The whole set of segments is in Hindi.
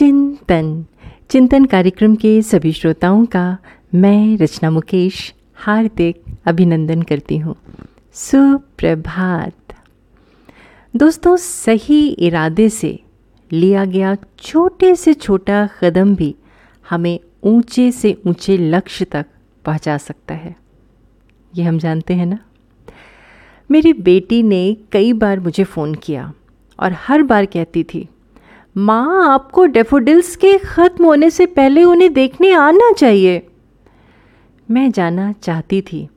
चिंतन। चिंतन कार्यक्रम के सभी श्रोताओं का मैं रचना मुकेश हार्दिक अभिनंदन करती हूँ। सुप्रभात। दोस्तों, सही इरादे से लिया गया छोटे से छोटा कदम भी हमें ऊँचे से ऊँचे लक्ष्य तक पहुँचा सकता है। ये हम जानते हैं ना? मेरी बेटी ने कई बार मुझे फ़ोन किया और हर बार कहती थी माँ, आपको डेफोडिल्स के ख़त्म होने से पहले उन्हें देखने आना चाहिए। मैं जाना चाहती थी,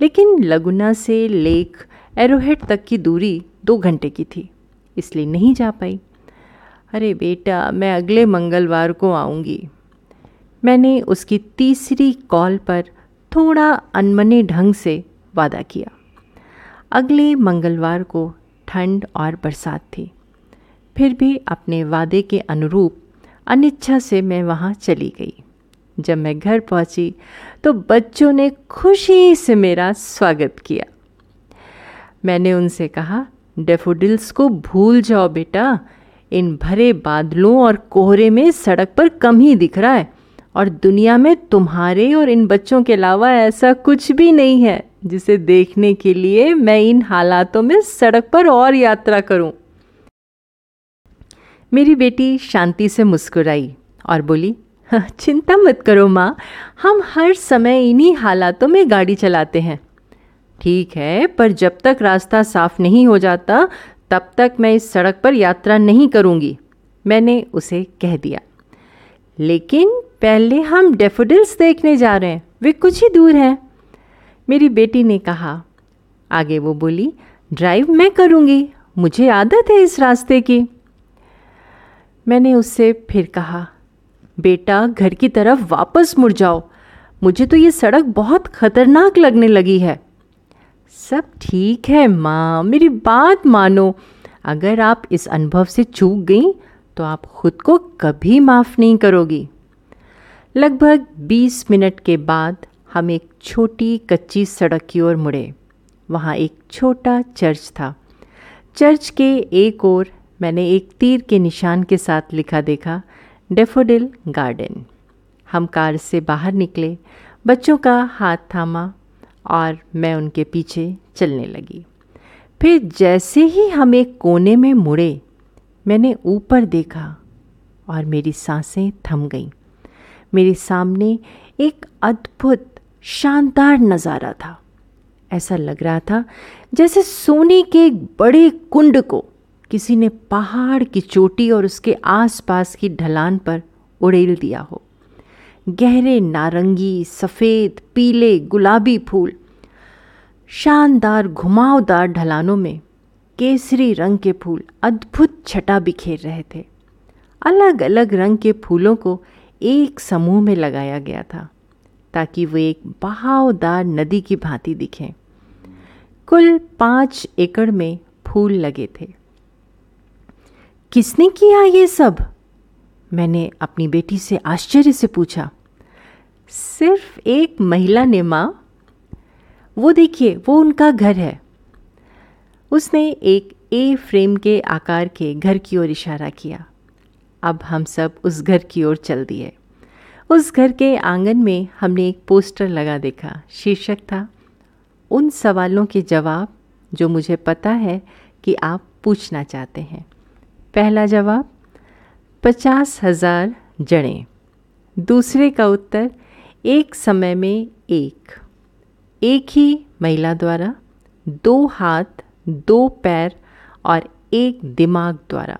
लेकिन लगुना से लेक एरोहेड तक की दूरी दो घंटे की थी, इसलिए नहीं जा पाई। अरे बेटा, मैं अगले मंगलवार को आऊँगी। मैंने उसकी तीसरी कॉल पर थोड़ा अनमने ढंग से वादा किया। अगले मंगलवार को ठंड और बरसात थी। फिर भी अपने वादे के अनुरूप अनिच्छा से मैं वहाँ चली गई। जब मैं घर पहुँची तो बच्चों ने खुशी से मेरा स्वागत किया। मैंने उनसे कहा, डेफोडिल्स को भूल जाओ बेटा। इन भरे बादलों और कोहरे में सड़क पर कम ही दिख रहा है और दुनिया में तुम्हारे और इन बच्चों के अलावा ऐसा कुछ भी नहीं है जिसे देखने के लिए मैं इन हालातों में सड़क पर और यात्रा करूँ। मेरी बेटी शांति से मुस्कुराई और बोली हाँ, चिंता मत करो माँ हम हर समय इन्हीं हालातों में गाड़ी चलाते हैं। ठीक है पर जब तक रास्ता साफ़ नहीं हो जाता तब तक मैं इस सड़क पर यात्रा नहीं करूँगी। मैंने उसे कह दिया। लेकिन पहले हम डेफोडिल्स देखने जा रहे हैं वे कुछ ही दूर हैं। मेरी बेटी ने कहा। आगे वो बोली ड्राइव मैं करूँगी मुझे आदत है इस रास्ते की। मैंने उससे फिर कहा, बेटा, घर की तरफ़ वापस मुड़ जाओ। मुझे तो ये सड़क बहुत खतरनाक लगने लगी है। सब ठीक है, माँ, मेरी बात मानो। अगर आप इस अनुभव से चूक गई तो आप खुद को कभी माफ़ नहीं करोगी। लगभग 20 मिनट के बाद हम एक छोटी कच्ची सड़क की ओर मुड़े। वहाँ एक छोटा चर्च था। चर्च के एक ओर मैंने एक तीर के निशान के साथ लिखा देखा, डेफोडिल गार्डन। हम कार से बाहर निकले, बच्चों का हाथ थामा और मैं उनके पीछे चलने लगी। फिर जैसे ही हम एक कोने में मुड़े, मैंने ऊपर देखा और मेरी साँसें थम गईं। मेरे सामने एक अद्भुत, शानदार नज़ारा था। ऐसा लग रहा था जैसे सोने के एक बड़े कुंड को किसी ने पहाड़ की चोटी और उसके आसपास की ढलान पर उड़ेल दिया हो। गहरे नारंगी, सफ़ेद, पीले, गुलाबी फूल, शानदार, घुमावदार ढलानों में केसरी रंग के फूल अद्भुत छटा बिखेर रहे थे। अलग अलग रंग के फूलों को एक समूह में लगाया गया था, ताकि वे एक बहावदार नदी की भांति दिखें। कुल पाँच एकड़ में फूल लगे थे। किसने किया ये सब? मैंने अपनी बेटी से आश्चर्य से पूछा। सिर्फ़ एक महिला ने, माँ। वो देखिए, वो उनका घर है। उसने एक ए फ्रेम के आकार के घर की ओर इशारा किया। अब हम सब उस घर की ओर चल दिए। उस घर के आँगन में हमने एक पोस्टर लगा देखा। शीर्षक था, उन सवालों के जवाब जो मुझे पता है कि आप पूछना चाहते हैं। पहला जवाब, पचास हज़ार जड़ें। दूसरे का उत्तर, एक समय में एक। एक ही महिला द्वारा, दो हाथ, दो पैर और एक दिमाग द्वारा।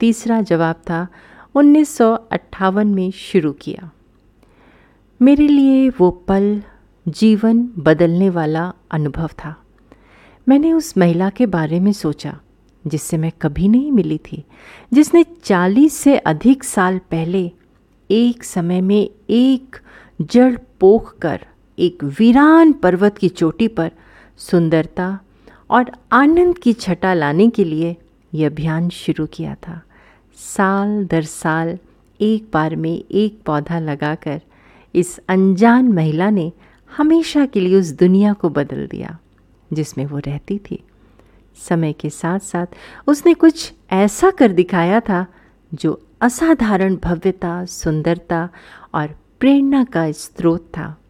तीसरा जवाब था, उन्नीस सौ अट्ठावन में शुरू किया। मेरे लिए वो पल, जीवन बदलने वाला अनुभव था। मैंने उस महिला के बारे में सोचा। जिससे मैं कभी नहीं मिली थी, जिसने चालीस से अधिक साल पहले एक समय में एक जड़ पोख कर एक वीरान पर्वत की चोटी पर सुंदरता और आनंद की छटा लाने के लिए यह अभियान शुरू किया था। साल दर साल एक बार में एक पौधा लगाकर इस अनजान महिला ने हमेशा के लिए उस दुनिया को बदल दिया, जिसमें वो रहती थी। समय के साथ साथ उसने कुछ ऐसा कर दिखाया था जो असाधारण भव्यता, सुंदरता और प्रेरणा का स्रोत था।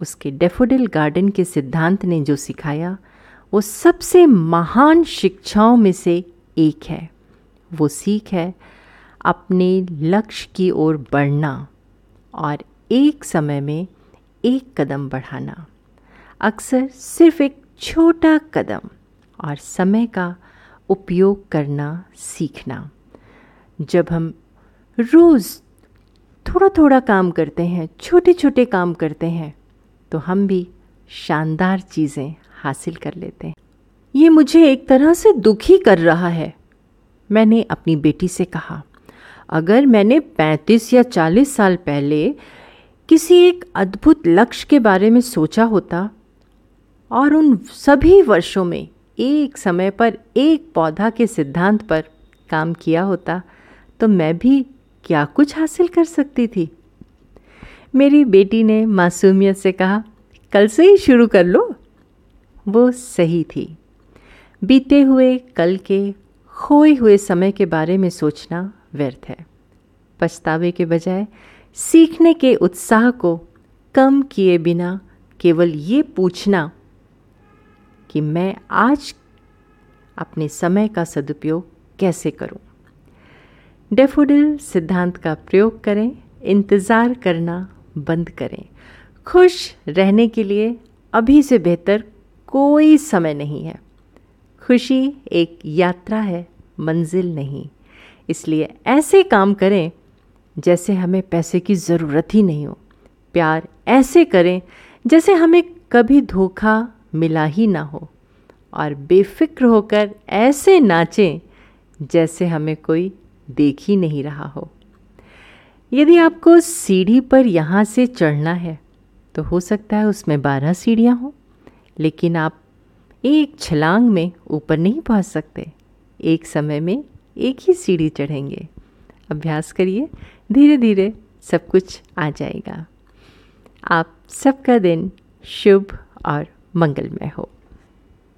उसके डेफोडिल गार्डन के सिद्धांत ने जो सिखाया, वो सबसे महान शिक्षाओं में से एक है। वो सीख है, अपने लक्ष्य की ओर बढ़ना और एक समय में एक कदम बढ़ाना। अक्सर सिर्फ़ एक छोटा कदम। और समय का उपयोग करना सीखना। जब हम रोज़ थोड़ा थोड़ा काम करते हैं छोटे छोटे काम करते हैं तो हम भी शानदार चीज़ें हासिल कर लेते हैं। ये मुझे एक तरह से दुखी कर रहा है, मैंने अपनी बेटी से कहा। अगर मैंने 35 या 40 साल पहले किसी एक अद्भुत लक्ष्य के बारे में सोचा होता और उन सभी वर्षों में एक समय पर एक पौधा के सिद्धांत पर काम किया होता तो मैं भी क्या कुछ हासिल कर सकती थी? मेरी बेटी ने मासूमियत से कहा, कल से ही शुरू कर लो। वो सही थी। बीते हुए कल के, खोए हुए समय के बारे में सोचना व्यर्थ है। पछतावे के बजाय, सीखने के उत्साह को कम किए बिना केवल ये पूछना कि मैं आज अपने समय का सदुपयोग कैसे करूँ? डेफोडिल सिद्धांत का प्रयोग करें, इंतज़ार करना बंद करें। खुश रहने के लिए अभी से बेहतर कोई समय नहीं है। खुशी एक यात्रा है, मंजिल नहीं। इसलिए ऐसे काम करें जैसे हमें पैसे की ज़रूरत ही नहीं हो। प्यार ऐसे करें जैसे हमें कभी धोखा मिला ही ना हो। और बेफिक्र होकर ऐसे नाचें जैसे हमें कोई देख ही नहीं रहा हो। यदि आपको सीढ़ी पर यहाँ से चढ़ना है तो हो सकता है उसमें बारह सीढ़ियाँ हों, लेकिन आप एक छलांग में ऊपर नहीं पहुँच सकते। एक समय में एक ही सीढ़ी चढ़ेंगे। अभ्यास करिए धीरे धीरे सब कुछ आ जाएगा। आप सबका दिन शुभ और मंगलमय हो।